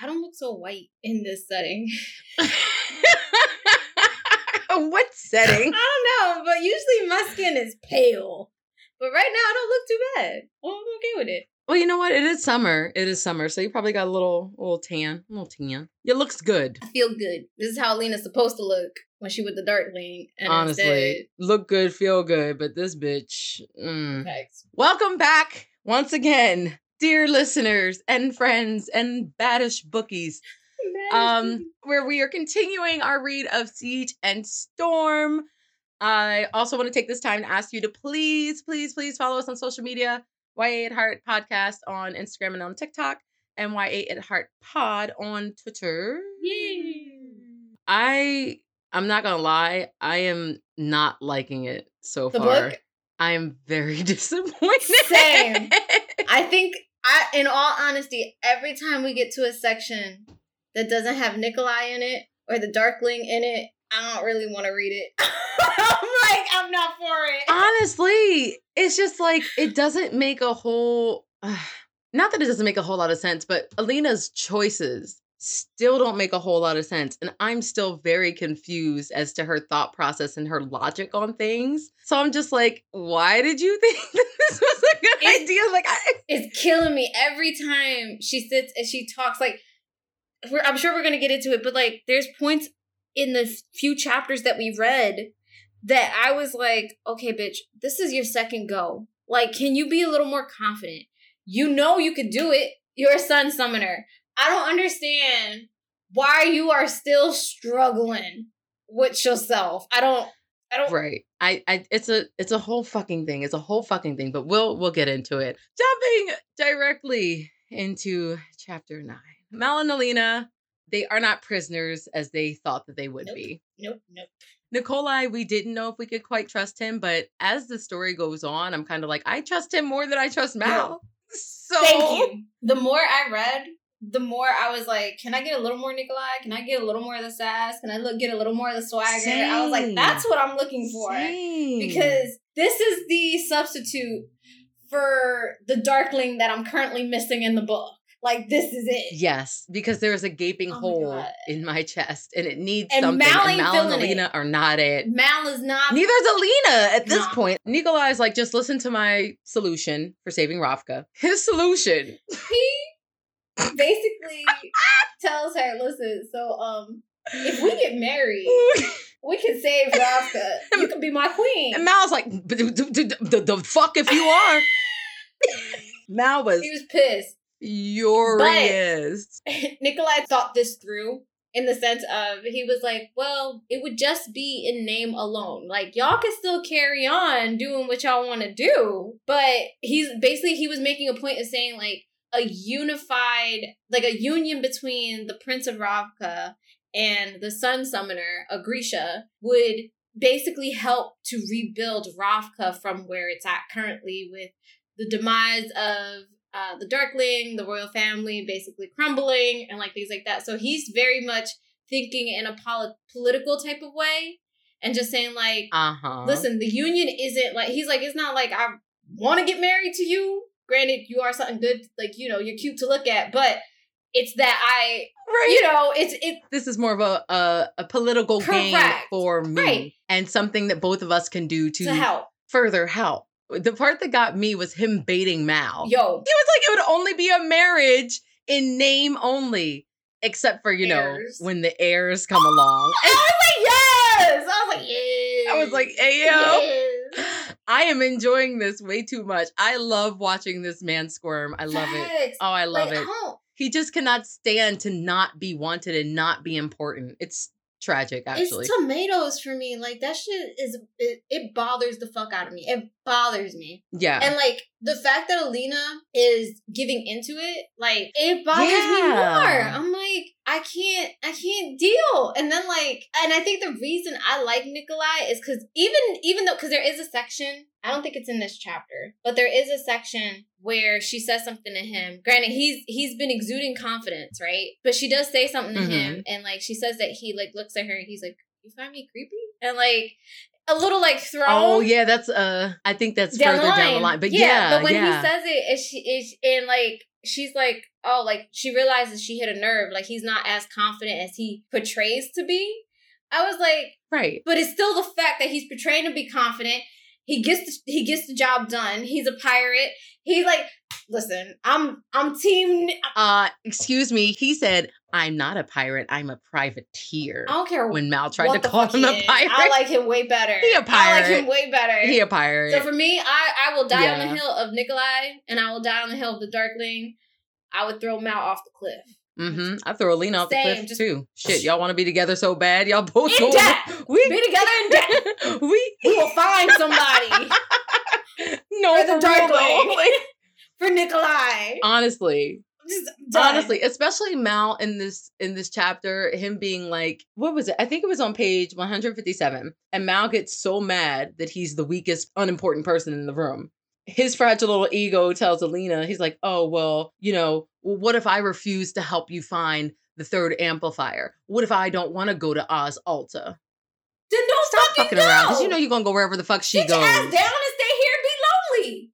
I don't look so white in this setting. what setting? I don't know, but usually my skin is pale. But right now, I don't look too bad. Well, I'm okay with it. Well, you know what? It is summer. It is summer, so you probably got a little, little tan, a little tan. It looks good. I feel good. This is how Lena's supposed to look when she with the darkling. And Honestly, instead, look good, feel good, but this bitch. mm. Welcome back once again, dear listeners and friends and baddish bookies. um, where we are continuing our read of Siege and Storm. I also want to take this time to ask you to please, please, please follow us on social media. YA at Heart Podcast on Instagram and on TikTok, and YA at Heart Pod on Twitter. I I'm not gonna lie, I am not liking it so The far. book? I am very disappointed. Same. I think I in all honesty, every time we get to a section that doesn't have Nikolai in it or the Darkling in it, I don't really want to read it. I'm like, I'm not for it. Honestly, it's just like it doesn't make a whole not that it doesn't make a whole lot of sense, but Alina's choices still don't make a whole lot of sense. And I'm still very confused as to her thought process and her logic on things. So I'm just like, why did you think this was a good idea? Like I It's killing me every time she sits and she talks. Like, we're, I'm sure we're gonna get into it, but like, there's points in the few chapters that we read that I was like, okay, bitch, this is your second go. Like, can you be a little more confident? You know you could do it. You're a sun summoner. I don't understand why you are still struggling with yourself. I don't. I don't. Right. I, I it's a it's a whole fucking thing. It's a whole fucking thing, but we'll we'll get into it. Jumping directly into chapter nine. Mal and Alina, they are not prisoners as they thought that they would Nope. be. Nope. Nope. Nikolai, we didn't know if we could quite trust him, but as the story goes on, I'm kind of like, I trust him more than I trust Mal. So Thank you. The more I read, the more I was like, can I get a little more Nikolai? Can I get a little more of the sass? Can I look get a little more of the swagger? I was like, that's what I'm looking for. Same. Because this is the substitute for the darkling that I'm currently missing in the book. Like this is it. Yes, because there's a gaping Oh hole God. in my chest and it needs And something. Mal and Mal and feeling it. Are not it. Mal is not Neither is Alina at this Nah. point. Nikolai's like, just listen to my solution for saving Ravka. His solution. he basically tells her, listen, so um if we get married, we can save Ravka. You can be my queen. and Mal's like, "B- d- d- d- the, the fuck if you are. Mal was He was pissed. furious. Nikolai thought this through in the sense of he was like, well, it would just be in name alone. Like y'all can still carry on doing what y'all want to do, but he's basically he was making a point of saying like a unified, like a union between the Prince of Ravka and the Sun Summoner, a Grisha, would basically help to rebuild Ravka from where it's at currently with the demise of uh, the Darkling, the royal family basically crumbling, and like things like that. So he's very much thinking in a poli- political type of way, and just saying like, Uh-huh. listen, the union isn't like he's like it's not like I want to get married to you. Granted, you are something good, like you know, you're cute to look at, but it's that I, right. you know, it's it. this is more of a a, a political game for me Right. and something that both of us can do to, To help, further help. The part that got me was him baiting Mal. yo, He was like, it would only be a marriage in name only, except for, you Heirs. know, when the heirs come along. And I was like, yes, I was like, yes, I was like, hey, yo. yes. I am enjoying this way too much. I love watching this man squirm. I love it. Oh, I love Like, it. oh, He just cannot stand to not be wanted and not be important. It's tragic, actually. It's tomatoes for me. Like that shit is it, it bothers the fuck out of me. It bothers me. yeah. And like the fact that Alina is giving into it, like it bothers me more. I'm like, I can't, I can't deal. And then like, and I think the reason I like Nikolai is because even even though because there is a section, I don't think it's in this chapter, but there is a section where she says something to him. Granted, he's he's been exuding confidence, right? But she does say something to Mhm. him, and like she says that he like looks at her, and he's like, "You find me creepy?" And like a little like thrown. Oh yeah, that's uh I think that's down further line. down the line. But yeah, but when yeah. he says it, and she is and like she's like, oh, like she realizes she hit a nerve. Like he's not as confident as he portrays to be. I was like, right. But it's still the fact that he's portraying to be confident. He gets the, he gets the job done. He's a pirate. He like listen. I'm I'm team. Uh, excuse me. He said, "I'm not a pirate. I'm a privateer." I don't care when Mal tried to call him a pirate. I like him way better. He a pirate. I like him way better. He a pirate. So for me, I I will die yeah. on the hill of Nikolai, and I will die on the hill of the Darkling. I would throw Mal off the cliff. Mm-hmm. I throw Alina off Same, the cliff too. Shit, y'all want to be together so bad? Y'all both in debt. We be together in debt. we we will find somebody. no, for the Darkling. for Nikolai. Honestly, honestly especially mal in this in this chapter him being like what was it i think it was on page 157 and mal gets so mad that he's the weakest unimportant person in the room his fragile little ego tells alina he's like oh well you know well, what if i refuse to help you find the third amplifier? What if i don't want to go to Os Alta? Then don't stop fucking, around because you know you're gonna go wherever the fuck she Get goes. your ass down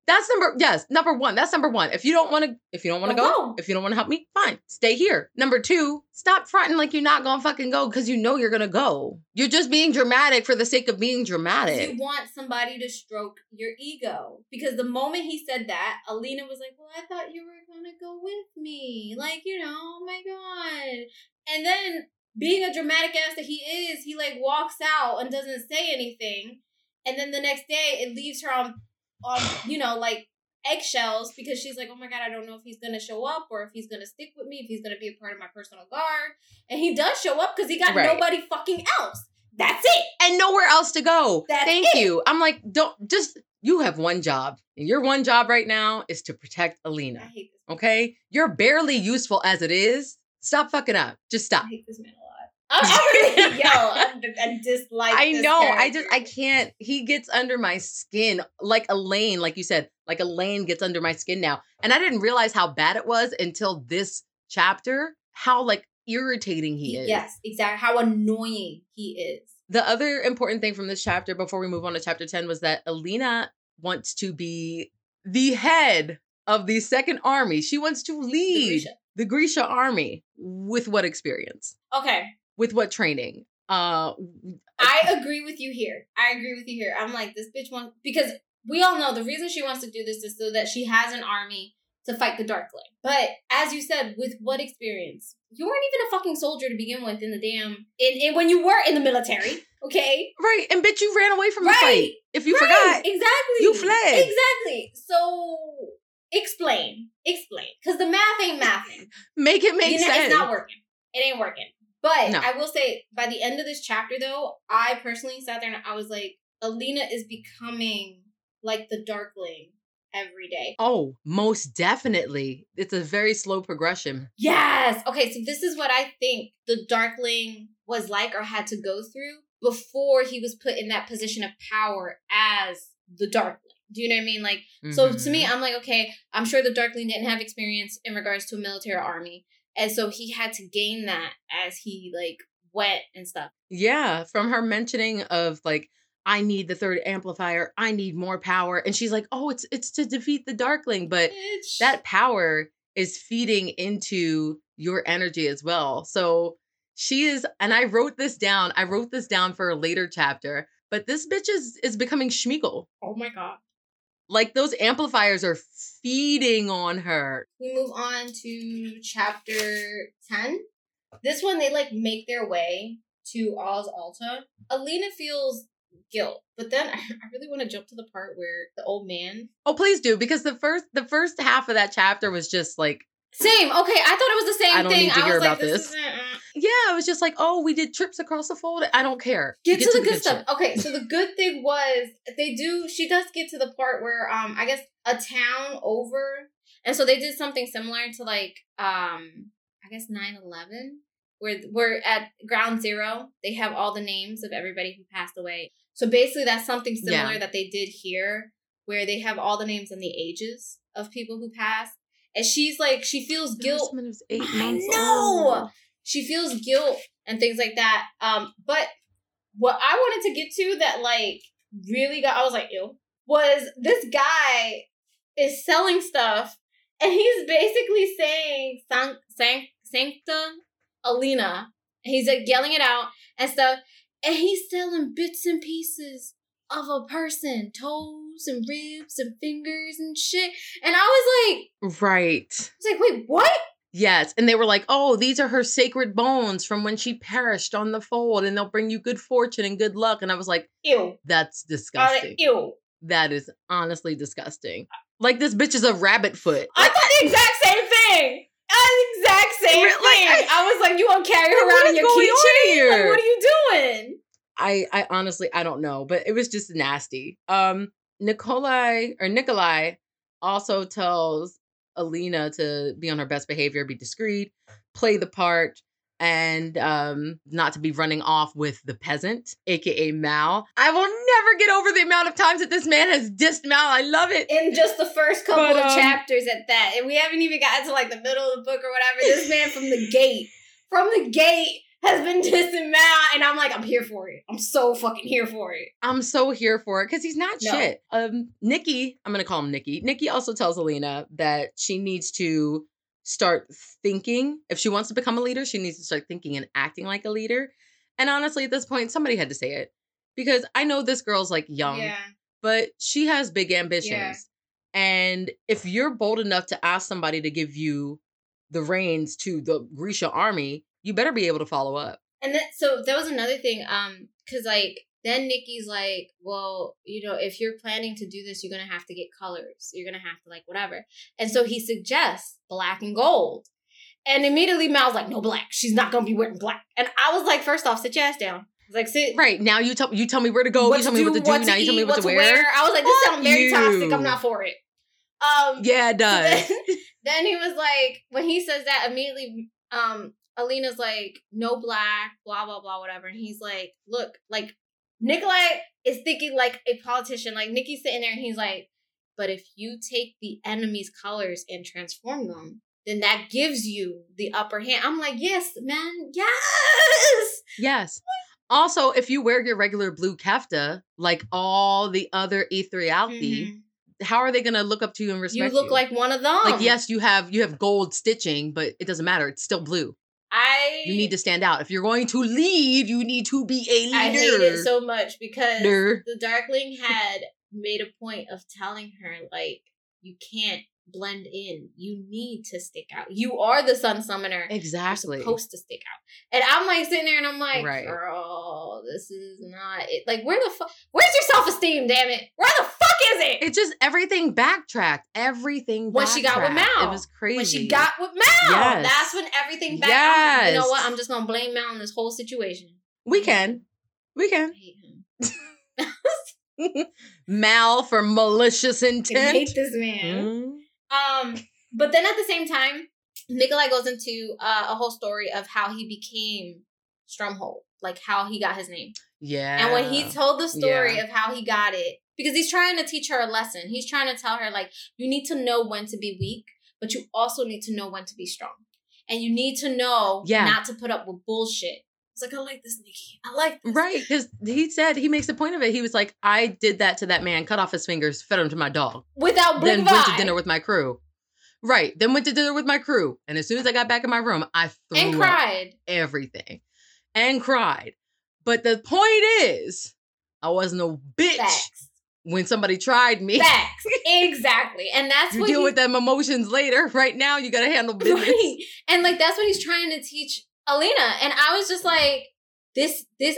that's number yes, number one. That's number one. If you don't want to, if you don't want to go, go, if you don't want to help me, fine, stay here. Number two, stop fronting like you're not gonna fucking go because you know you're gonna go. You're just being dramatic for the sake of being dramatic. You want somebody to stroke your ego because the moment he said that, Alina was like, "Well, I thought you were gonna go with me." Like, you know, oh my god. And then being a dramatic ass that he is, he like walks out and doesn't say anything. And then the next day, it leaves her on on you know like eggshells because she's like, oh my god, I don't know if he's gonna show up or if he's gonna stick with me, if he's gonna be a part of my personal guard. And he does show up because he got right. nobody fucking else. That's it. And nowhere else to go. That's Thank it. you. I'm like, don't just you have one job. And your one job right now is to protect Alina. Okay? You're barely useful as it is. Stop fucking up. Just stop. I hate this man. I'm already yo, I, I dislike. I know. Character. I just I can't. He gets under my skin like Elaine, like you said, like Elaine gets under my skin now, and I didn't realize how bad it was until this chapter. How like irritating he is. Yes, exactly. How annoying he is. The other important thing from this chapter before we move on to chapter 10 was that Alina wants to be the head of the second army. She wants to lead the Grisha, the Grisha army with what experience? Okay with what training? Uh I agree with you here. I agree with you here. I'm like this bitch wants because we all know the reason she wants to do this is so that she has an army to fight the Darkling. But as you said, with what experience? You weren't even a fucking soldier to begin with in the damn in, in when you were in the military. Okay. Right, and bitch, you ran away from right. the fight. If you right. forgot, exactly, you fled. Exactly. So explain, explain, because the math ain't mathing. Make it make you know, sense. It's not working. It ain't working. But no. I will say, by the end of this chapter, though, I personally sat there and I was like, Alina is becoming like the Darkling every day. Oh, most definitely. It's a very slow progression. Yes. Okay, so this is what I think the Darkling was like or had to go through before he was put in that position of power as the Darkling. Do you know what I mean? Like, mm-hmm. so to me, mm-hmm. I'm like, okay, I'm sure the Darkling didn't have experience in regards to a military army. And so he had to gain that as he like went and stuff. Yeah, from her mentioning of like I need the third amplifier, I need more power and she's like, "Oh, it's it's to defeat the darkling, but Bitch. that power is feeding into your energy as well." So she is and I wrote this down. I wrote this down for a later chapter, but this bitch is is becoming Sméagol. Oh my god. Like those amplifiers are feeding on her. We move on to chapter 10. This one, they like make their way to Os Alta. Alina feels guilt, but then I, I really want to jump to the part where the old man. Oh, please do because the first the first half of that chapter was just like same. Okay, I thought it was the same I don't thing. need to hear about like, this. this. Yeah, it was just like, oh, we did trips across the fold. I don't care. Get, get to, to, the, good, good stuff. Okay, so the good thing was they do. She does get to the part where, um, I guess a town over, and so they did something similar to like, um, I guess 9-11, where we're at ground zero. They have all the names of everybody who passed away. So basically, that's something similar yeah. that they did here, where they have all the names and the ages of people who passed and she's like she feels guilt. Was eight months I know. She feels guilt and things like that. Um, but what I wanted to get to that like really got I was like, ew, was this guy is selling stuff and he's basically saying San- San- Sankta Alina. He's like yelling it out and stuff, and he's selling bits and pieces of a person, toes and ribs and fingers and shit. And I was like, Right. I was like, wait, what? Yes. And they were like, oh, these are her sacred bones from when she perished on the fold, and they'll bring you good fortune and good luck. And I was like, Ew. that's disgusting. like, ew. That is honestly disgusting. Like this bitch is a rabbit foot. I thought the exact same thing. Uh, The exact same like, thing. I- I, was like, you gonna carry her around in your keychain? Like, what are you doing? I I honestly I don't know, but it was just nasty. Um Nikolai or Nikolai also tells Alina to be on her best behavior, be discreet, play the part, and um not to be running off with the peasant, aka Mal. I will never get over the amount of times that this man has dissed Mal. I love it. In just the first couple But, of um, chapters at that. And we haven't even gotten to like the middle of the book or whatever. This man from the gate, from the gate, has been dissing Mal. And I'm like, I'm here for it. I'm so fucking here for it. I'm so here for it because he's not No. shit. Um, Nikki, I'm gonna call him Nikki. Nikki also tells Alina that she needs to start thinking. If she wants to become a leader, she needs to start thinking and acting like a leader. And honestly, at this point, somebody had to say it because I know this girl's like young, Yeah. but she has big ambitions. And if you're bold enough to ask somebody to give you the reins to the Grisha army, you better be able to follow up. And then so that was another thing, um, because like then Nikki's like, well, you know, if you're planning to do this, you're gonna have to get colors. You're gonna have to like whatever. And so he suggests black and gold. And immediately Mal's like, no black. She's not gonna be wearing black. And I was like, first off, sit your ass down. I was like, sit. Right now, you tell you tell me where to go. what you tell to me what do, to do. what now you tell me eat, what, to wear. I was like, this sounds very toxic. I'm not for it. Um, Yeah, it does. then, then he was like, when he says that, immediately, um, Alina's like, no black, blah blah blah, whatever, and he's like, look, like Nikolai is thinking like a politician. Like Nikki's sitting there, and he's like, but if you take the enemy's colors and transform them, then that gives you the upper hand. I'm like, yes, man, yes. Yes. Also, if you wear your regular blue kefta, like all the other Etherealki, Mhm. how are they gonna look up to you and respect You respect look like one of them. like yes, you have you have gold stitching, but it doesn't matter. It's still blue. I You need to stand out. If you're going to lead, you need to be a leader. I hate it so much because the Darkling had made a point of telling her like you can't blend in. You need to stick out. You are the Sun Summoner. exactly. You're supposed to stick out. And I'm like sitting there and I'm like, Right. girl, this is not it. Like, where the fuck? Where's your self esteem? Damn it! Where the fuck is it? It's just everything backtracked. Everything When she got with. Mal. It was crazy. when she got with Mal, Yes. that's when everything back. I'm you know what? I'm just gonna blame Mal in this whole situation. we can. We I can. hate him. Mal for malicious I intent. hate this man. Mm. Um, but then at the same time, Nikolai goes into uh, a whole story of how he became Sturmhond, like how he got his name. Yeah. And when he told the story Yeah. of how he got it, because he's trying to teach her a lesson. He's trying to tell her like you need to know when to be weak, but you also need to know when to be strong, and you need to know Yeah. not to put up with bullshit. It's like I like this, Nikki. I like this. Right, because he said he makes a point of it. He was like, "I did that to that man, cut off his fingers, fed him to my dog, Without then went to dinner with my crew." Right, then went to dinner with my crew, and as soon as I got back in my room, I threw and cried. everything and cried. But the point is, I wasn't a bitch Facts. when somebody tried me. Facts. exactly. And that's You what deal he- with them emotions later. Right now, you got to handle business. Right. And like that's what he's trying to teach Alina. And I was just like, this, this,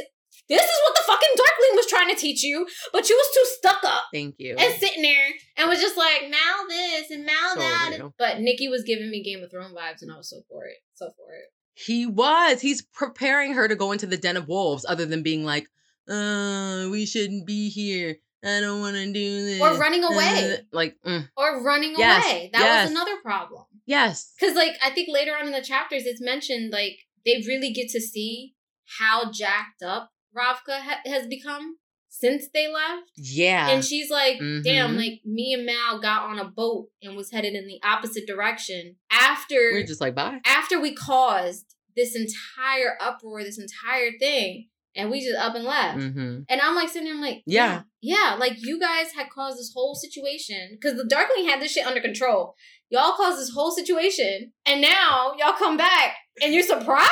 this is what the fucking Darkling was trying to teach you, but you was too stuck up Thank you. and sitting there and was just like Mal this and Mal So that. real. But Nikki was giving me Game of Thrones vibes, and I was so for it. So for it. He was. He's preparing her to go into the den of wolves, other than being like, uh, we shouldn't be here. I don't want to do this. Or running away. Uh, like, mm, Or running Yes, away. That yes. was another problem. yes. Because, like, I think later on in the chapters, it's mentioned, like, they really get to see how jacked up Ravka ha- has become since they left. Yeah. And she's like, damn, Mhm. like, me and Mal got on a boat and was headed in the opposite direction after We're just like, bye. after we caused this entire uproar, this entire thing, and we just up and left. Mm-hmm. And I'm like sitting there, I'm like, Yeah. yeah, yeah, like you guys had caused this whole situation because the Darkling had this shit under control. Y'all caused this whole situation, and now y'all come back and you're surprised.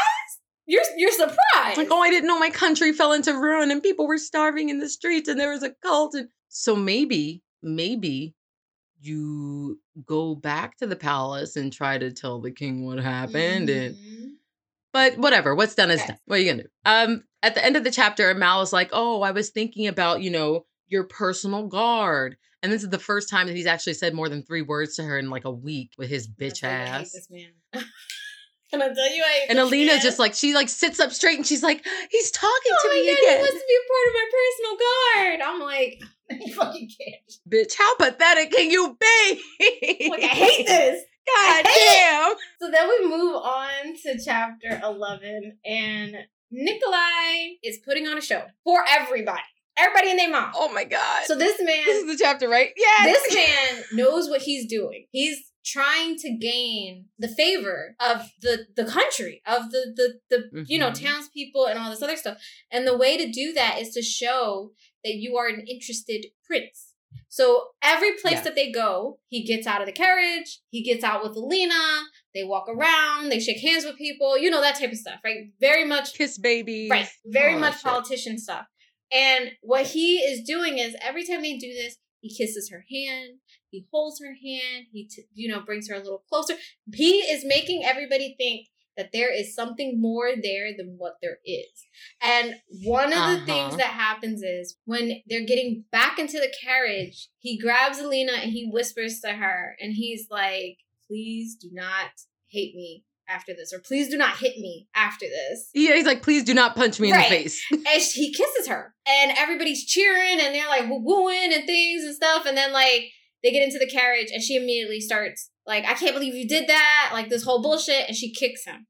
You're you're surprised. Like, oh, I didn't know my country fell into ruin and people were starving in the streets and there was a cult. And so maybe, maybe you go back to the palace and try to tell the king what happened. And Mhm. but whatever, what's done is Okay. done. What are you gonna do? Um, at the end of the chapter, Mal is like, "Oh, I was thinking about you know your personal guard." And this is the first time that he's actually said more than three words to her in like a week with his bitch tell I hate ass. Can I tell you I And Alina just like she like sits up straight and she's like, "He's talking Oh to my me god, he again." wants to be a part of my personal guard. I'm like, you fucking can't. Bitch, how pathetic can you be? Like, I hate this. God damn. So then we move on to chapter 11, and Nikolai is putting on a show for everybody. Everybody and their mom. Oh my god. So this man, this is the chapter, right? Yeah. this man knows what he's doing. He's trying to gain the favor of the the country, of the the the you know Mhm. townspeople and all this other stuff. And the way to do that is to show that you are an interested prince. So every place Yes. that they go, he gets out of the carriage, he gets out with Alina, they walk around, they shake hands with people, you know, that type of stuff, right? Very much Kiss baby. Right. Very all much shit. politician stuff. And what he is doing is every time they do this, he kisses her hand, he holds her hand, he t- you know brings her a little closer. He is making everybody think that there is something more there than what there is. And one of the Uh-huh. things that happens is when they're getting back into the carriage, he grabs Alina and he whispers to her and he's like, "Please do not hate me after this or please do not hit me after this." Yeah, he's like, please do not punch me in the face. and he kisses her and everybody's cheering and they're like woo wooing and things and stuff and then like they get into the carriage and she immediately starts like i can't believe you did that like this whole bullshit and she kicks him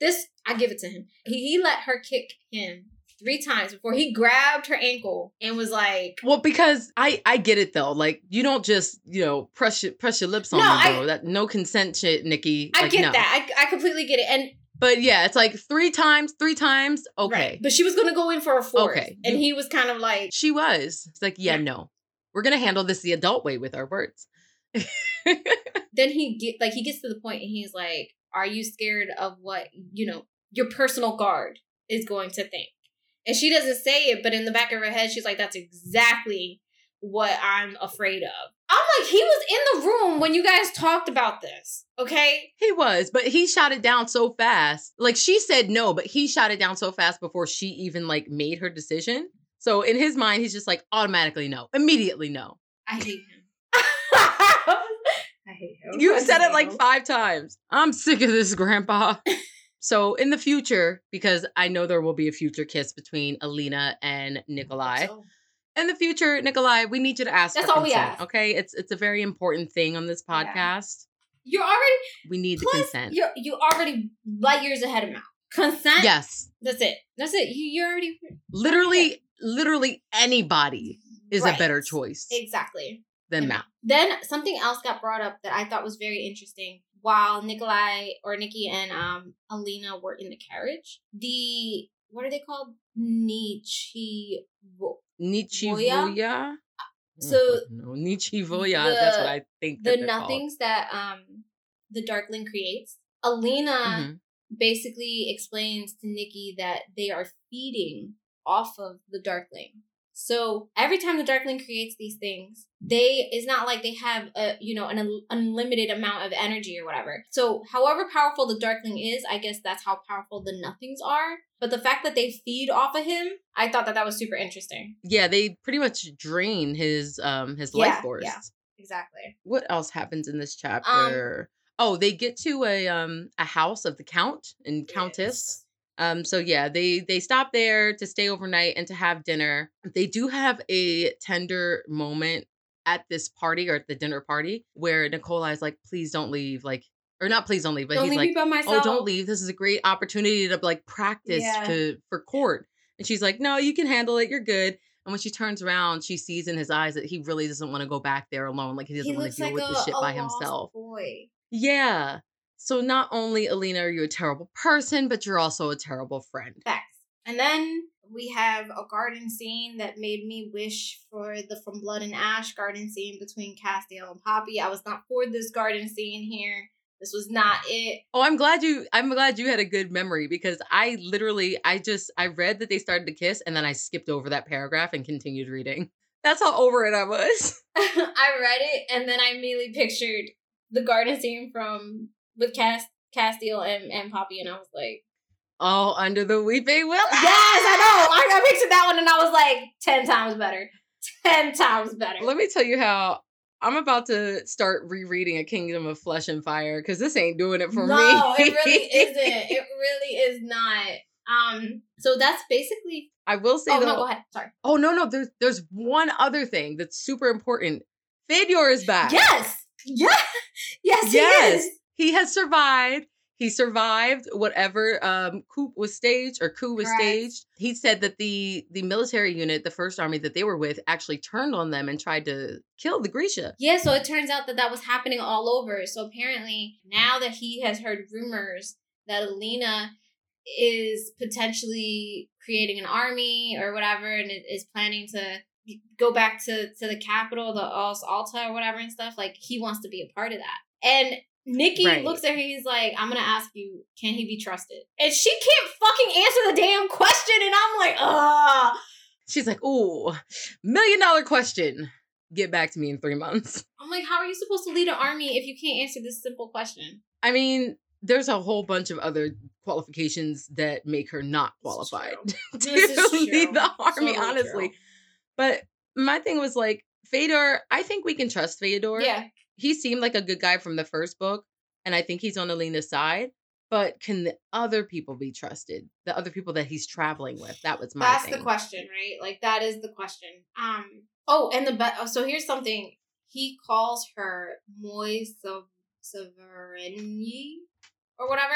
this i give it to him he, he let her kick him three times before he grabbed her ankle and was like Well, because I I get it though. Like you don't just you know press your press your lips on No, me, I- that no consent shit, Nikki. i Like, get no. that I, I completely get it and But yeah, it's like three times, three times. Okay, right. but she was gonna go in for a fourth Okay. and he was kind of like she was. It's like, yeah, Yeah. no, we're gonna handle this the adult way with our words. then he get like he gets to the point and he's like are you scared of what you know your personal guard is going to think and she doesn't say it but in the back of her head she's like that's exactly what i'm afraid of i'm like he was in the room when you guys talked about this okay He was, but he shot it down so fast. Like she said no, but he shot it down so fast before she even like made her decision. So in his mind, he's just like automatically no, immediately no. i hate him i hate him You I said hate it like five times. I'm sick of this, Grandpa. so in the future, because I know there will be a future kiss between Alina and Nikolai. So- In the future, Nikolai, we need you to ask That's all we consent. ask. Okay, it's it's a very important thing on this Yeah. podcast. you're already We need the consent. you're you already light years ahead of Mal. consent Yes, that's it that's it you, you're already literally, literally anybody is a better choice exactly than Yeah. Mal. Then something else got brought up that I thought was very interesting. While Nikolai or Nikki and um Alina were in the carriage, the what are they called? Nietzsche. Nichevo'ya? Voya. So, no, Nichevo'ya. that's what I think. The they're called. nothings that um the Darkling creates. Alina Mhm. basically explains to Nikki that they are feeding off of the Darkling. So every time the Darkling creates these things, they it's not like they have a you know an unlimited amount of energy or whatever. So however powerful the Darkling is, I guess that's how powerful the Nothings are. But the fact that they feed off of him, I thought that that was super interesting. Yeah, they pretty much drain his um his Yeah, life force. yeah. Exactly. What else happens in this Um, chapter? oh, they get to a um a house of the count and countess. Um, so yeah, they they stop there to stay overnight and to have dinner. They do have a tender moment at this party or at the dinner party where Nicola is like, "Please don't leave," like, or not, "Please don't leave," but Don't he's leave like. "Oh, don't leave. This is a great opportunity to like practice Yeah. to for court." And she's like, "No, you can handle it. You're good." And when she turns around, she sees in his eyes that he really doesn't want to go back there alone. Like he doesn't want to deal like with the shit by himself. boy. Yeah. So not only Alina are you a terrible person, but you're also a terrible friend. Facts. And then we have a garden scene that made me wish for the From Blood and Ash garden scene between Casteel and Poppy. I was not for this garden scene here. This was not it. Oh, I'm glad you I'm glad you had a good memory because I literally I just I read that they started to kiss and then I skipped over that paragraph and continued reading. That's how over it I was. I read it and then I immediately pictured the garden scene from with Cast Casteel and, and Poppy and I was like Oh, under the weeping willow. Yes, I know. I, I pictured that one and I was like ten times better. Ten times better. Let me tell you how I'm about to start rereading A Kingdom of Flesh and Fire because this ain't doing it for no, me. No, it really isn't. It really is not. Um, so that's basically. I will say oh, though. no, go ahead. Sorry. Oh no, no. There's there's one other thing that's super important. Fedyor is back. Yes. Yeah. Yes. Yes. He, has survived. He survived whatever um, coup was staged or coup was Correct. staged. He said that the the military unit, the first army that they were with, actually turned on them and tried to kill the Grisha. Yeah, so it turns out that that was happening all over. So apparently, now that he has heard rumors that Alina is potentially creating an army or whatever, and is planning to go back to to the capital, the Os Alta or whatever and stuff, like he wants to be a part of that. And Nikki Right. looks at her. He's like, "I'm gonna ask you, can he be trusted?" And she can't fucking answer the damn question. And I'm like, "Ah." She's like, "Ooh, million dollar question. Get back to me in three months." I'm like, "How are you supposed to lead an army if you can't answer this simple question?" I mean, there's a whole bunch of other qualifications that make her not qualified to This is true. lead the army, Totally honestly. true. But my thing was like, Fedyor, I think we can trust Fedyor. Yeah, He seemed like a good guy from the first book, and I think he's on Alina's side. But can the other people be trusted? The other people that he's traveling with? That was my that's thing. the question, right? Like that is the question. Um. Oh, and the but. So here's something. He calls her Moy Sovereignty or whatever.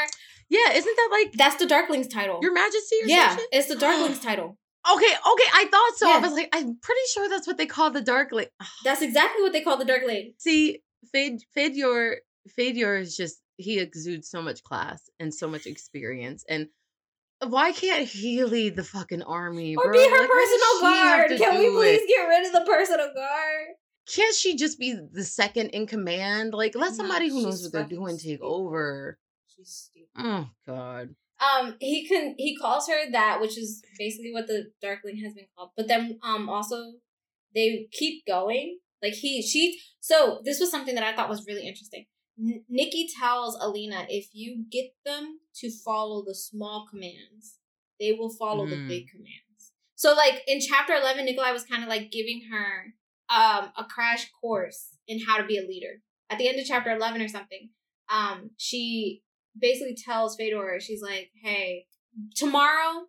Yeah, isn't that like That's the Darkling's title. Your Majesty or yeah, some shit? it's the Darkling's title. Okay, okay, I thought so. I was like, I'm pretty sure that's what they call the Darkling. That's exactly what they call the Darkling. See, Fade Fedyor Fedyor is just he exudes so much class and so much experience. And why can't he lead the fucking army? Or bro? be her Like, personal guard. Can we please it? get rid of the personal guard? Can't she just be the second in command? Like, let No, somebody who knows what they're doing take over. She's stupid. Oh God. Um, he can he calls her that, which is basically what the Darkling has been called. But then, um, also they keep going. Like he, she. So this was something that I thought was really interesting. N- Nikki tells Alina, if you get them to follow the small commands, they will follow the Mm. big commands. So, like in chapter eleven, Nikolai was kind of like giving her um a crash course in how to be a leader. At the end of chapter eleven or something, um, she basically tells Fedyor, she's like, "Hey, tomorrow,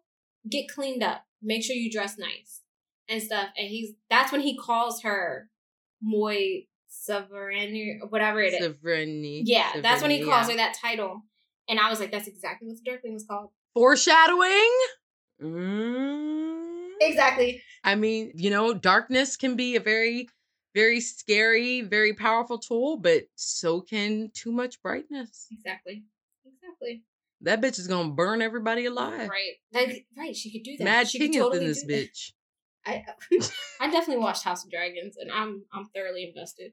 get cleaned up. Make sure you dress nice and stuff." And he's that's when he calls her Moy Sovereign whatever it is. Sovereignty. yeah, that's when he calls yeah. her that title. And I was like, "That's exactly what the Darkling was called." Foreshadowing. Mm. Exactly. I mean, you know, darkness can be a very, very scary, very powerful tool, but so can too much brightness. Exactly. Exactly. That bitch is gonna burn everybody alive. Right. Like, right. She could do that. Mad she could totally in this bitch. I I definitely watched House of Dragons, and I'm I'm thoroughly invested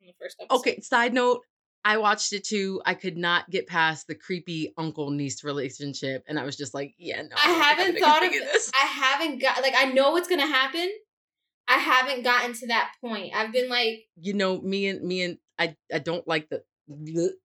in the first episode. Okay, side note. I watched it too. I could not get past the creepy uncle niece relationship, and I was just like, "Yeah, no." I I'm haven't thought of this. I haven't got like I know what's gonna happen. I haven't gotten to that point. I've been like, You know, me and me and I. I don't like the.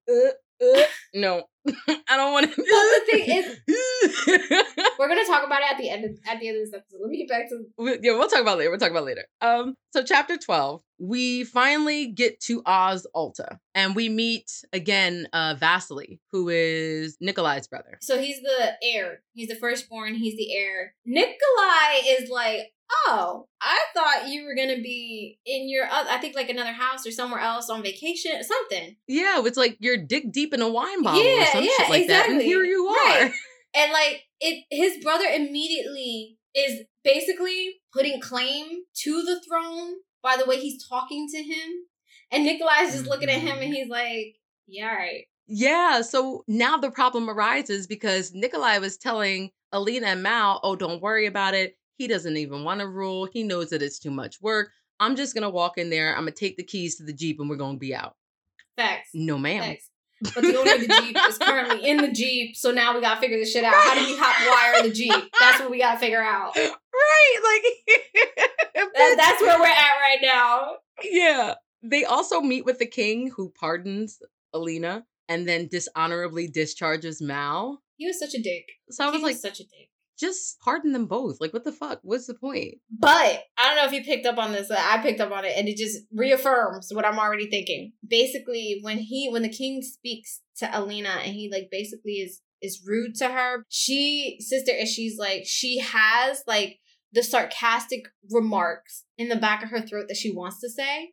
uh, uh, no, I don't want to. The thing is- we're gonna talk about it at the end of at the end of this episode. Let me get back to We- yeah, we'll talk about it later. We'll talk about it later. Um, so chapter twelve, we finally get to Os Alta, and we meet again uh Vasily, who is Nikolai's brother. so he's the heir. He's the firstborn. He's the heir. Nikolai is like, oh, I thought you were gonna be in your, oth- I think like another house or somewhere else on vacation, something. Yeah, it's like you're dick deep in a wine bottle or Yeah, some yeah, shit like that, and here you are. Right. And like it, his brother immediately is basically putting claim to the throne by the way he's talking to him. And Nikolai's just looking at him and mm-hmm. he's like, yeah, all right. Yeah, so now the problem arises because Nikolai was telling Alina and Mal, oh, don't worry about it. He doesn't even want to rule. He knows that it's too much work. I'm just gonna walk in there. I'm gonna take the keys to the Jeep and we're gonna be out. Facts. No, ma'am. Facts. But the owner of the Jeep is currently in the Jeep, so now we gotta figure this shit out. How do we hot wire the Jeep? That's what we gotta figure out. Right. Like That- that's where we're at right now. Yeah. They also meet with the king who pardons Alina and then dishonorably discharges Mal. He was such a dick. So I was He like, such a dick. Just pardon them both. Like, what the fuck? What's the point? But I don't know if you picked up on this. I picked up on it, and it just reaffirms what I'm already thinking. Basically, when he when the king speaks to Alina, and he like basically is is rude to her, she sister, and she's like she has like the sarcastic remarks in the back of her throat that she wants to say.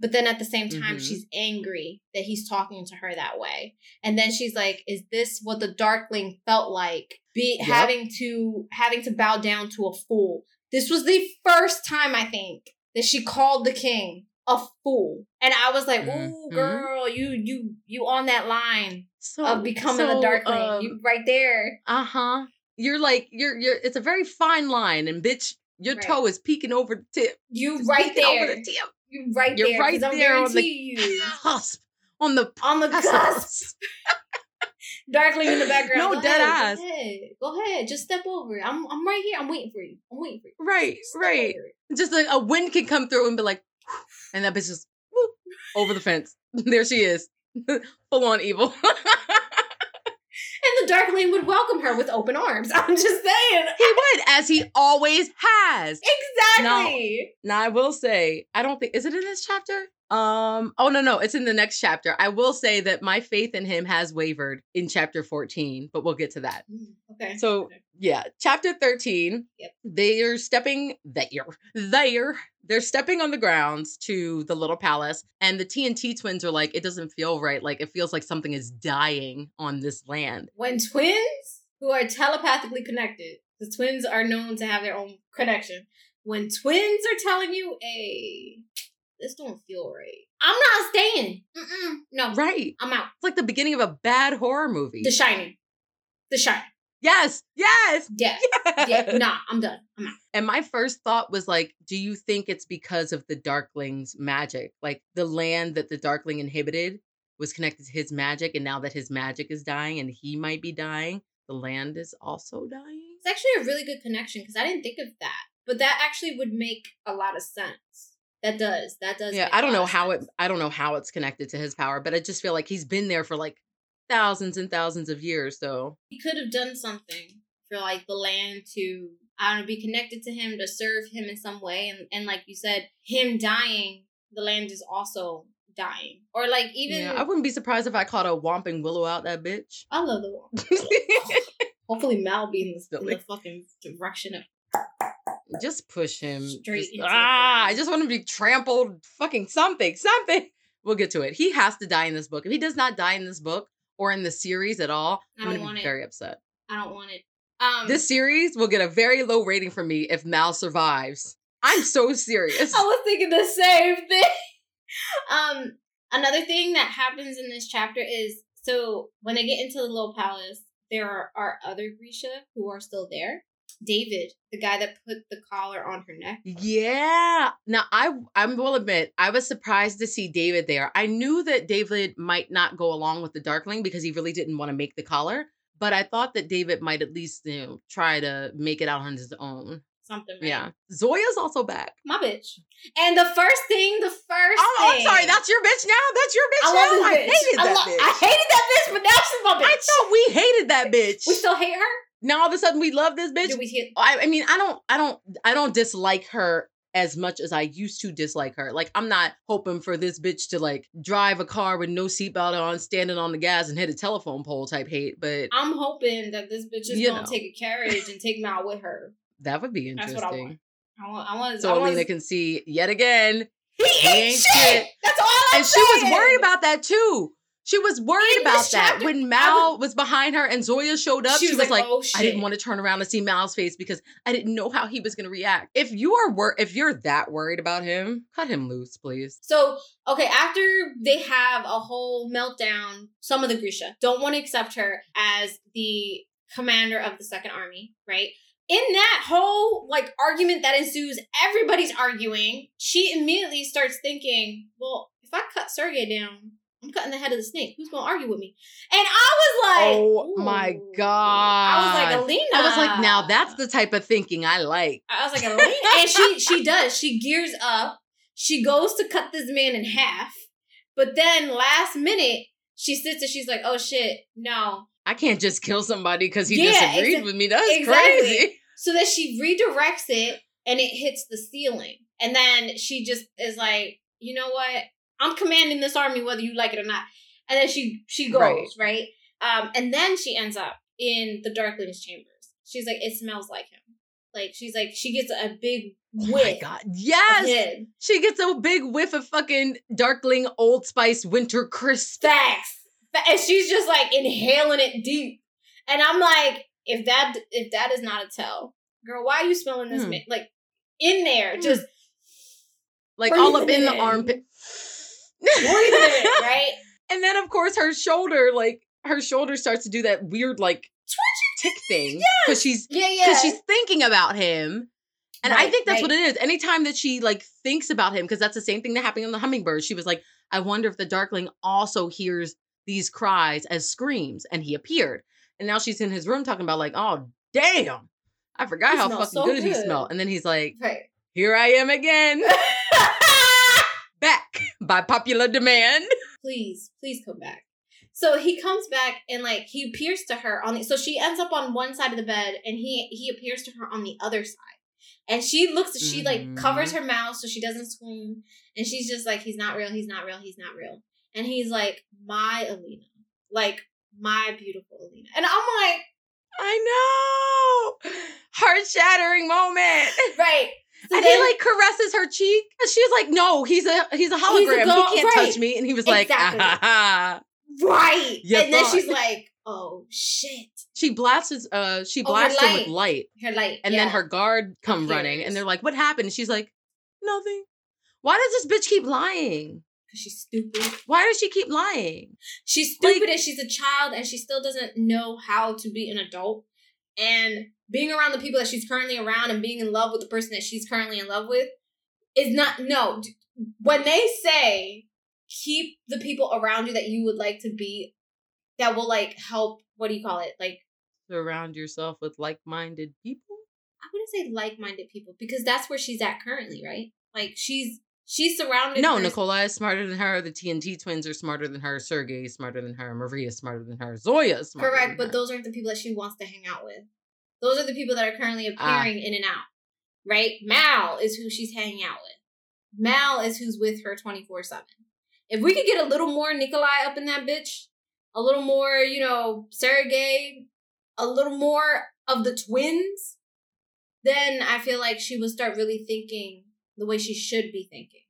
But then at the same time, Mhm. she's angry that he's talking to her that way. And then she's like, "Is this what the Darkling felt like? Be Yep. having to having to bow down to a fool." This was the first time I think that she called the king a fool, and I was like, "Ooh, Mhm. girl, you you you on that line So of becoming so, a Darkling? um, you right there." Uh huh. You're like you're you're. It's a very fine line, and bitch, your Right. toe is peeking over the tip. You It's right peeking over there. the tip. You right You're there. right there on the you cusp on the on the cusp. Darkling in the background. No, Go dead ahead, ass. Go ahead. Go ahead. Just step over. I'm I'm right here. I'm waiting for you. I'm waiting for you. Right, Step right. Just like a wind can come through and be like, and that bitch just whoop, over the fence. there she is, full on evil. And the Darkling would welcome her with open arms. I'm just saying. he would, as he always has. Exactly. Now I will say, I don't think is it in this chapter? Um, oh no, no, it's in the next chapter. I will say that my faith in him has wavered in chapter 14, but we'll get to that. Mm, Okay. So yeah, chapter 13. Yep. They are stepping there. There. They're stepping on the grounds to the little palace. And the TNT twins are like, it doesn't feel right. Like it feels like something is dying on this land. when twins who are telepathically connected, the twins are known to have their own connection. When twins are telling you, "Hey, this don't feel right," I'm not staying. Mm-mm, no, Right. I'm out. It's like the beginning of a bad horror movie. The Shining. The Shining. yes. Yes. Yeah. Yeah. nah, I'm done. I'm out. And my first thought was like, do you think it's because of the Darkling's magic? Like the land that the Darkling inhibited was connected to his magic, and now that his magic is dying and he might be dying, the land is also dying. It's actually a really good connection because I didn't think of that, but that actually would make a lot of sense. That does. That does. Yeah, I don't know how it. I don't know how it's connected to his power, but I just feel like he's been there for like thousands and thousands of years. So He could have done something for like the land to I don't know, be connected to him to serve him in some way, and and like you said, him dying, the land is also dying, or like even yeah, I wouldn't be surprised if I caught a whomping willow out that bitch. I love the one. Hopefully, Mal be in the, in the fucking direction of just push him. Straight Just- ah, I just want him to be trampled. Fucking something, something. We'll get to it. He has to die in this book. If he does not die in this book or in the series at all, I I'm gonna want be it. very upset. I don't want it. Um, This series will get a very low rating from me if Mal survives. I'm so serious. I was thinking the same thing. um, another thing that happens in this chapter is so when they get into the little palace, there are, are other Grisha who are still there. David, the guy that put the collar on her neck. Yeah. Now I I will admit I was surprised to see David there. I knew that David might not go along with the Darkling because he really didn't want to make the collar, but I thought that David might at least you know try to make it out on his own. Something. right? Yeah. Zoya's also back. My bitch. And the first thing, the first Oh, I'm sorry. That's your bitch now. That's your bitch I now. I bitch. hated I, that lo- bitch. I hated that bitch, but now she's my bitch. I thought we hated that bitch. we still hate her. Now all of a sudden we love this bitch. Do we hate? I, I mean, I don't, I don't, I don't dislike her as much as I used to dislike her. Like, I'm not hoping for this bitch to like drive a car with no seatbelt on, standing on the gas and hit a telephone pole type hate. But I'm hoping that this bitch is gonna know. take a carriage and take me out with her. that would be That's what I want. interesting. I want. I want. So I want Alina can see yet again. He He ain't shit. shit. That's all I'm and she was worried about that too. She was worried In about that chapter, when Mal was behind her and Zoya showed up. She, was, like, "Oh shit." I didn't want to turn around and see Mal's face because I didn't know how he was going to react. If you are wor- if you're that worried about him, cut him loose, please. So okay, after they have a whole meltdown, some of the Grisha don't want to accept her as the commander of the Second Army, right? In that whole like argument that ensues, everybody's arguing. She immediately starts thinking, well, if I cut Sergey down, I'm cutting the head of the snake. Who's gonna argue with me? And I was like, oh my god! I was like, Alina. I was like, now that's the type of thinking I like. I was like, Alina, and she she does. She gears up. She goes to cut this man in half, but then last minute she sits and she's like, oh shit, no. I can't just kill somebody because he Yeah, disagreed exa- with me. That's exactly. crazy. So then she redirects it and it hits the ceiling. And then she just is like, you know what? I'm commanding this army whether you like it or not. And then she she goes, Right. right? Um, and then she ends up in the Darkling's chambers. She's like, it smells like him. Like she's like, she gets a big Oh my whiff god! Yes, she gets a big whiff of fucking Darkling Old Spice Winter Crisp. Facts. And she's just like inhaling it deep. And I'm like, if that if that is not a tell, girl, why are you smelling this Hmm. man? Like in there, Hmm. just Like all up in the it in. armpit. breathing right? And then of course her shoulder, like her shoulder starts to do that weird like tick thing. Because she's Yeah, yeah. because she's thinking about him. And I think that's right. what it is. Anytime that she like thinks about him, because that's the same thing that happened in the hummingbird. She was like, I wonder if the darkling also hears these cries as screams. And he appeared. And now she's in his room talking about, like, oh damn. I forgot He how fucking so good, he smelled. And then he's like, Right. Here I am again. Back by popular demand. please, please come back. So he comes back and like he appears to her on the so she ends up on one side of the bed and he he appears to her on the other side. And she looks she like covers mm-hmm. her mouth so she doesn't scream. And she's just like, he's not real, he's not real, he's not real. And he's like, my Alina. Like my beautiful Alina. And I'm like, I know. Heart shattering moment. right. So and then- he like caresses her cheek. And she's like, "No, he's a he's a hologram. go- he can't right. touch me." And he was like, Exactly. ah, ha, ha. right. You and then she's like, oh shit. She blasts uh she Oh, blasts him with light. Her light. and yeah. then her guard come running, and they're like, "What happened?" And she's like, "Nothing." Why does this bitch keep lying? 'Cause she's stupid. Why does she keep lying? She's Like- stupid and she's a child and she still doesn't know how to be an adult. And being around the people that she's currently around and being in love with the person that she's currently in love with is not no. When they say keep the people around you that you would like to be that will like help what do you call it? Like Surround yourself with like-minded people. I wouldn't say like-minded people because that's where she's at currently, right? Like she's she's surrounded No, her- Nikolai is smarter than her. The TNT twins are smarter than her. Sergei is smarter than her. Maria is smarter than her. Zoya is smarter Correct, but her. those aren't the people that she wants to hang out with. Those are the people that are currently Ah. appearing in and out. Right? Mal is who she's hanging out with. Mal is who's with her 24 7. If we could get a little more Nikolai up in that bitch, a little more, you know, Sergei, a little more of the twins, then I feel like she would start really thinking the way she should be thinking.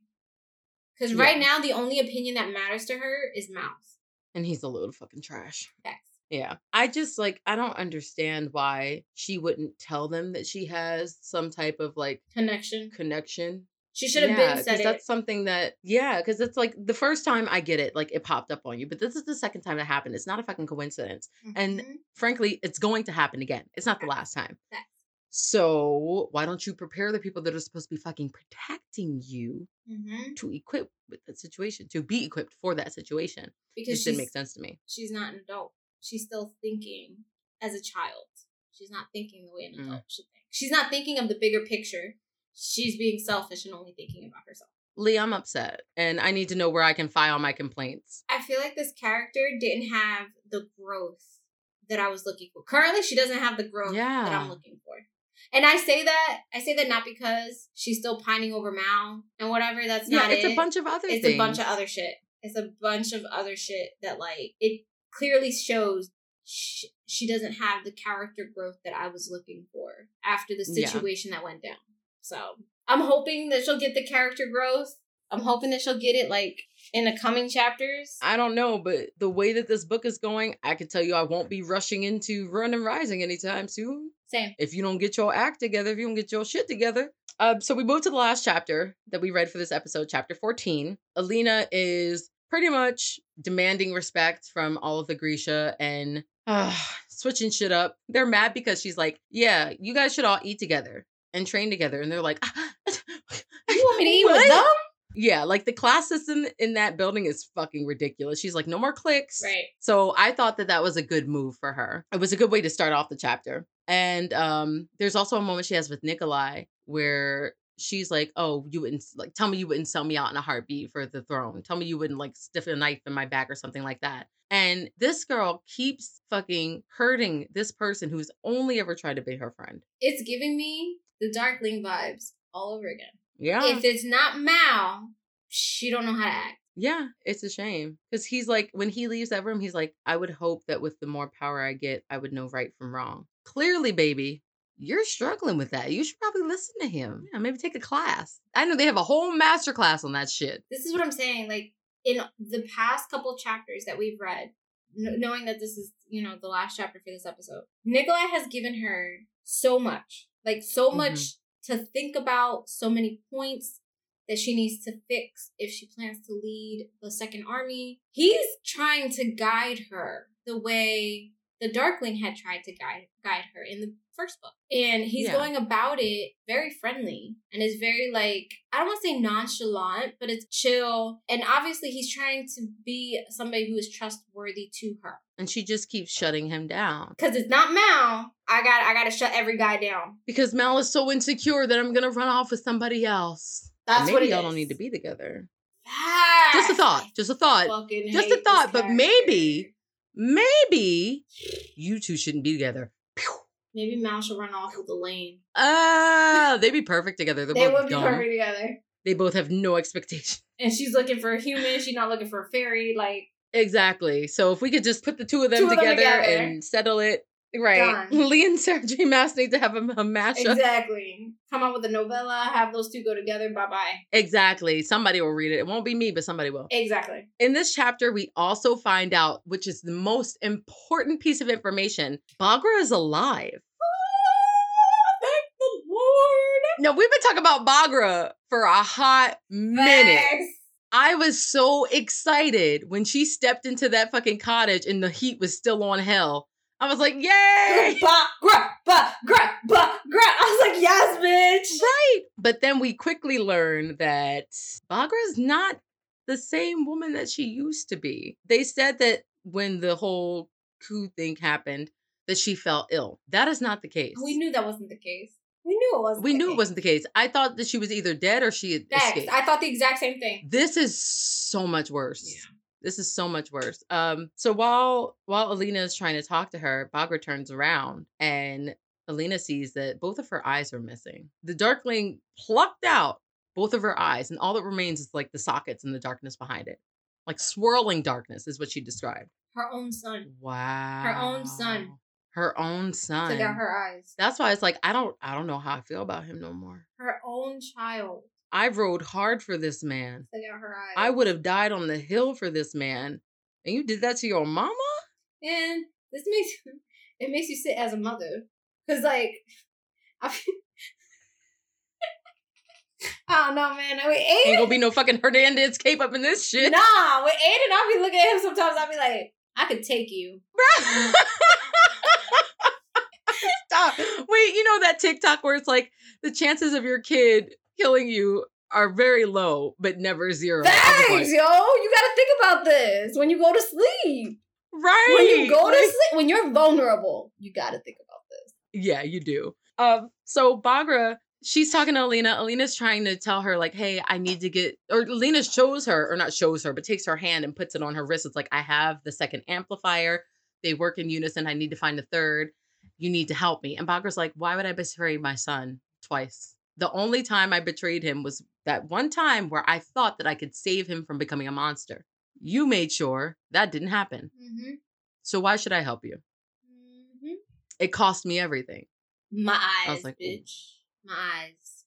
Because right Yeah. now, the only opinion that matters to her is Mouse. and he's a little fucking trash. Facts. Yeah. I just like I don't understand why she wouldn't tell them that she has some type of like Connection. connection. She should have yeah, been said it. that's something that yeah, because it's like the first time I get it, like it popped up on you, but this is the second time it happened. It's not a fucking coincidence. and- Mhm. Frankly, it's going to happen again. It's not the last time. So why don't you prepare the people that are supposed to be fucking protecting you Mhm. to equip with that situation, to be equipped for that situation? Because just didn't make sense to me. she's not an adult. She's still thinking as a child. She's not thinking the way an Mm. adult should think. She's not thinking of the bigger picture. She's being selfish and only thinking about herself. Leigh, I'm upset, and I need to know where I can file my complaints. I feel like this character didn't have the growth that I was looking for. Currently, she doesn't have the growth that I'm looking for. And I say that I say that not because she's still pining over Mal and whatever. That's Yeah, not it's it. a bunch of other it's things. a bunch of other shit. It's a bunch of other shit that like it clearly shows sh- she doesn't have the character growth that I was looking for after the Yeah. situation that went down. So I'm hoping that she'll get the character growth. I'm hoping that she'll get it like in the coming chapters. I don't know, but the way that this book is going, I can tell you I won't be rushing into Ruin and Rising anytime soon. Same. If you don't get your act together, if you don't get your shit together. Um, so we move to the last chapter that we read for this episode, chapter 14. Alina is pretty much demanding respect from all of the Grisha and uh, switching shit up. They're mad because she's like, "Yeah, you guys should all eat together and train together." And they're like, You want me to eat with them? "Yeah, like the class system in that building is fucking ridiculous." She's like, "No more clicks." Right. So I thought that that was a good move for her. It was a good way to start off the chapter. And um, there's also a moment she has with Nikolai where she's like, "Oh, you wouldn't like tell me you wouldn't sell me out in a heartbeat for the throne. Tell me you wouldn't like stiff a knife in my back or something like that." And this girl keeps fucking hurting this person who's only ever tried to be her friend. It's giving me the Darkling vibes all over again. Yeah. If it's not Mal, she don't know how to act. Yeah, it's a shame because he's like, when he leaves that room, he's like, I would hope that with the more power I get, I would know right from wrong. Clearly, baby, you're struggling with that. You should probably listen to him. Yeah, maybe take a class. I know they have a whole master class on that shit. This is what I'm saying. Like in the past couple chapters that we've read, kn- knowing that this is you know the last chapter for this episode, Nikolai has given her so much, like so Mhm. much to think about, so many points that she needs to fix if she plans to lead the second army. He's trying to guide her the way the Darkling had tried to guide guide her in the first book. And he's Yeah. going about it very friendly and is very like I don't want to say nonchalant, but it's chill. And obviously he's trying to be somebody who is trustworthy to her. And she just keeps shutting him down Cause it's not Mal. I got I gotta shut every guy down. because Mal is so insecure that I'm gonna run off with somebody else. That's Maybe what y'all is. don't need to be together. Facts. Just a thought. Just a thought. Just a thought, but character. maybe, maybe you two shouldn't be together. Maybe Mal should run off with Elain. Ah, they'd be perfect together. They're They both would be dumb. perfect together. They both have no expectation. And she's looking for a human. She's not looking for a fairy. Like Exactly. So if we could just put the two of them, Two of them together, together. and settle it, right? Done. Leigh and Sarah J. Maas need to have a, a mashup. exactly. Come up with a novella. Have those two go together. Bye bye. Exactly. Somebody will read it. It won't be me, but somebody will. Exactly. In this chapter, we also find out, which is the most important piece of information, Bagra is alive. Ah, thank the Lord. Now, we've been talking about Bagra for a hot minute. Facts. I was so excited when she stepped into that fucking cottage and the heat was still on hell. I was like, yay! Ba, gra, ba, gra, ba, gra. I was like, yes, bitch. right. But then we quickly learn that Bagra's not the same woman that she used to be. They said that when the whole coup thing happened, that she fell ill. That is not the case. We knew that wasn't the case. We knew it wasn't. We the knew it wasn't the case. I thought that she was either dead or she had Facts. escaped. I thought the exact same thing. this is so much worse. Yeah. This is so much worse. Um, so while while Alina is trying to talk to her, Bagra turns around and Alina sees that both of her eyes are missing. The Darkling plucked out both of her eyes, and all that remains is like the sockets and the darkness behind it. Like swirling darkness is what she described. Her own son Wow. Her own son. Her own son. took out her eyes. That's why it's like I don't I don't know how I feel about him no more. Her own child I rode hard for this man. I would have died on the hill for this man. And you did that to your mama? And this makes it makes you sit as a mother, cause like I. feel- I don't know, man. With Ain't Aiden, gonna be no fucking Hernandez cape up in this shit. nah. With Aiden, I'll be looking at him sometimes. I'll be like, I could take you. Stop. Wait, you know that TikTok where it's like the chances of your kid killing you are very low, but never zero. Thanks, yo. You gotta think about this when you go to sleep. right. When you go to Like, sleep, when you're vulnerable, you gotta think about this. Yeah, you do. Um, so Bagra, she's talking to Alina. Alina's trying to tell her, like, hey, I need to get or Alina shows her, or not shows her, but takes her hand and puts it on her wrist. It's like, I have the second amplifier. They work in unison. I need to find the third. You need to help me. And Bagra's like, why would I betray my son twice? The only time I betrayed him was that one time where I thought that I could save him from becoming a monster. You made sure that didn't happen. Mm-hmm. So why should I help you? Mm-hmm. It cost me everything. My eyes, I was like, bitch. My eyes.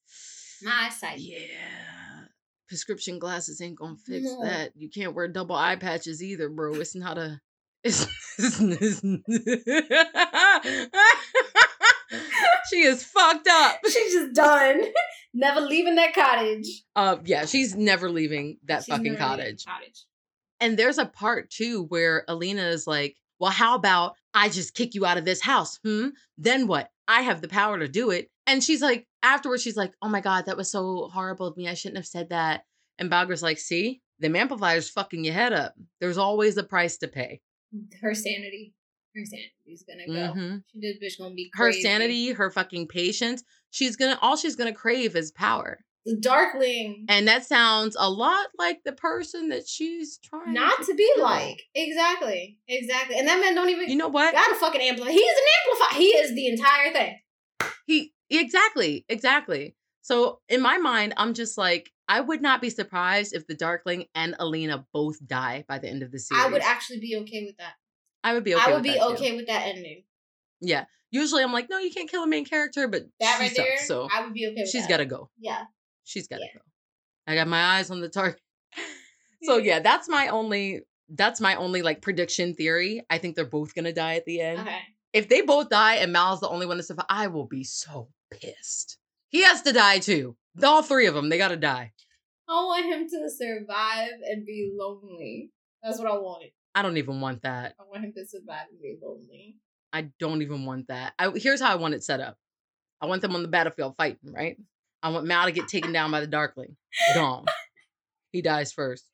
My eyesight. Yeah. Prescription glasses ain't gonna fix No. that. You can't wear double eye patches either, bro. It's not a. It's. she is fucked up. She's just done. Never leaving that cottage. Uh, yeah, she's never leaving that She's fucking cottage. Cottage. And there's a part too where Alina is like, "Well, how about I just kick you out of this house. Hmm. Then what? I have the power to do it. And she's like, afterwards, she's like, oh my God, that was so horrible of me. I shouldn't have said that. And Bagra's like, see, the amplifier's fucking your head up. There's always a price to pay. Her sanity. Her sanity's gonna go. Mhm. She did bitch gonna be Her sanity, her fucking patience. She's gonna, all she's gonna crave is power. The Darkling. And that sounds a lot like the person that she's trying Not to be kill. like. Exactly. Exactly. And that man don't even You know what? got a fucking amplifier. He is an amplifier. He is the entire thing. He exactly, exactly. So in my mind, I'm just like, I would not be surprised if the Darkling and Alina both die by the end of the series. I would actually be okay with that. I would be okay. I would with be that too. with that ending. Yeah. Usually I'm like, no, you can't kill a main character, but That right there, so I would be okay with she's that. got to go. Yeah. She's got to Yeah. go. I got my eyes on the target. So mm. yeah, that's my only. That's my only like prediction theory. I think they're both gonna die at the end. Okay. If they both die and Mal's the only one to survive, I will be so pissed. He has to die too. All three of them, they gotta die. I want him to survive and be lonely. That's what I want. I don't even want that. I want him to survive and be lonely. I don't even want that. I, here's how I want it set up. I want them on the battlefield fighting, right? I want Mal to get taken down by the Darkling. Gone. he dies first.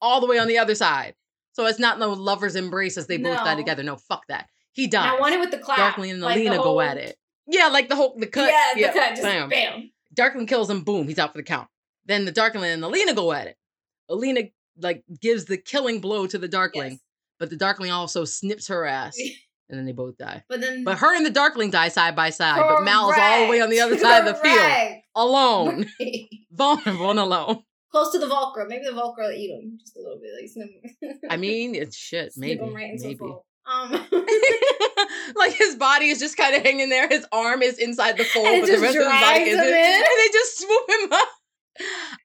All the way on the other side. So it's not no lovers embrace as they both die together. No, fuck that. He dies. I want it with the clap. Darkling and like Alina go at it. Yeah, like the whole the cut. Yeah, the cut. Just bam. bam. Darkling kills him, boom, he's out for the count. Then the Darkling and Alina go at it. Alina like gives the killing blow to the Darkling, Yes. but the Darkling also snips her ass, and then they both die. But then But her and the Darkling die side by side, but Mal's all the way on the other side of the field, Correct. alone, vulnerable and alone. Close to the Volcra. Maybe the Volcra will eat him just a little bit, like snip. I mean, it's shit, snip maybe, him right into maybe. Um, like his body is just kind of hanging there. His arm is inside the fold, but the rest of his body isn't. in? And they just swoop him up.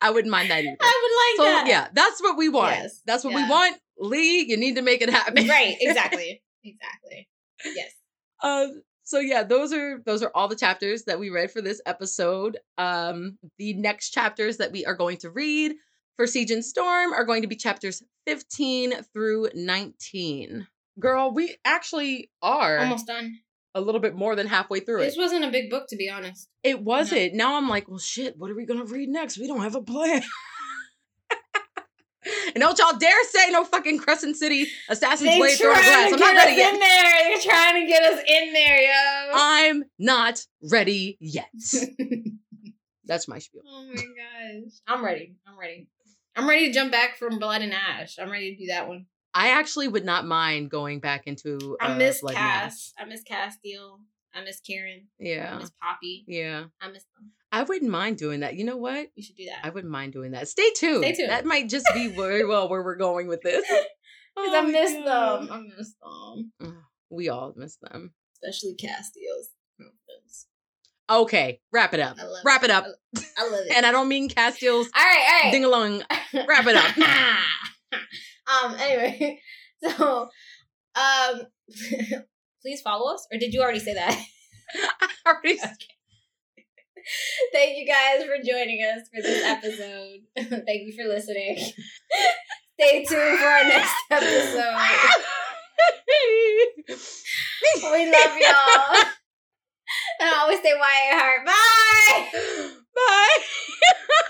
I wouldn't mind that either. I would so like that. yeah, that's what we want. Yes, That's what we want. Leigh, you need to make it happen. right. Exactly. exactly. Yes. Uh, so yeah, those are those are all the chapters that we read for this episode. Um, the next chapters that we are going to read for Siege and Storm are going to be chapters 15 through 19. Girl, we actually are Almost done. A little bit more than halfway through it. This wasn't a big book, to be honest. It wasn't. Now I'm like, well, shit, what are we gonna read next? We don't have a plan. and don't y'all dare say no fucking Crescent City Assassin's They Blade Glass. I'm not ready yet. in there. They're trying to get us in there, yo. I'm not ready yet. That's my spiel. oh my gosh. I'm ready. I'm ready. I'm ready to jump back from Blood and Ash. I'm ready to do that one. I actually would not mind going back into. I uh, miss Blood. Cass. I miss Casteel. I miss Kieran. Yeah. I miss Poppy. yeah. I miss them. I wouldn't mind doing that. You know what? We should do that. I wouldn't mind doing that. Stay tuned. Stay tuned. That might just be very well where we're going with this. Because Oh I miss God. them. I miss them. We all miss them. Especially Casteel's. confidence. Okay, wrap it up. I Wrap it up. I love it. And I don't mean Casteel's all right, all right. ding along. wrap it up. um. Anyway, so, um, please follow us. Or did you already say that? I already said- Thank you guys for joining us for this episode. Thank you for listening. Stay tuned for our next episode. We love y'all. And I always say why heart. Bye. Bye.